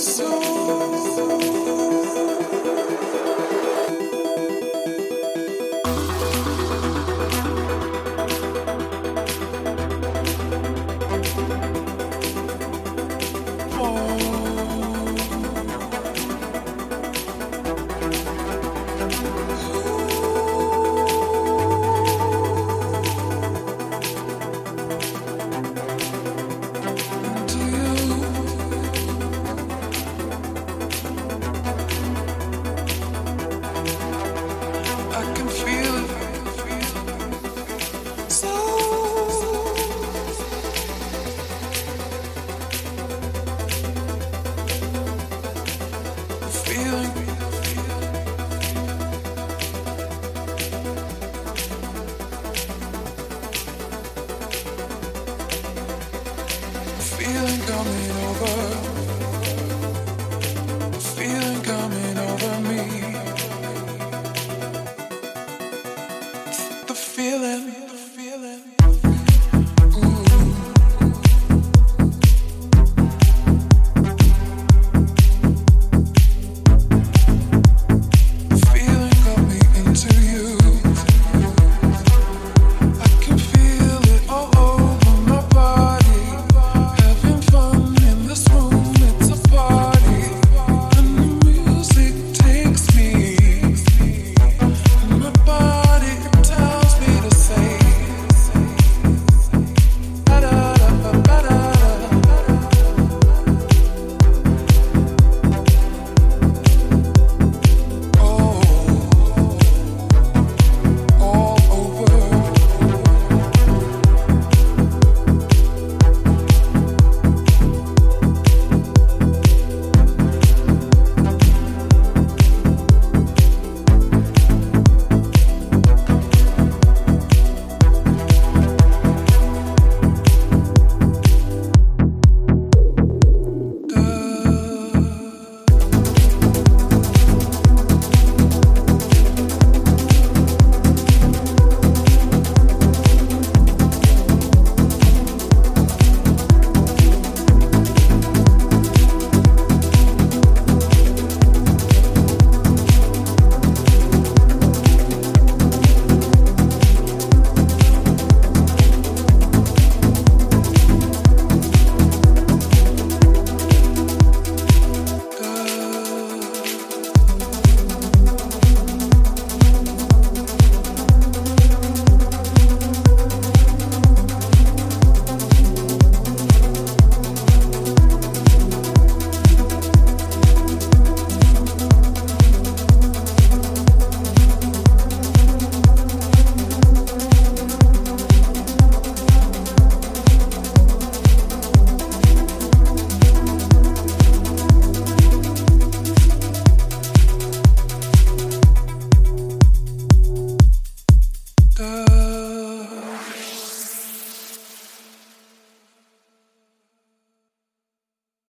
So coming over.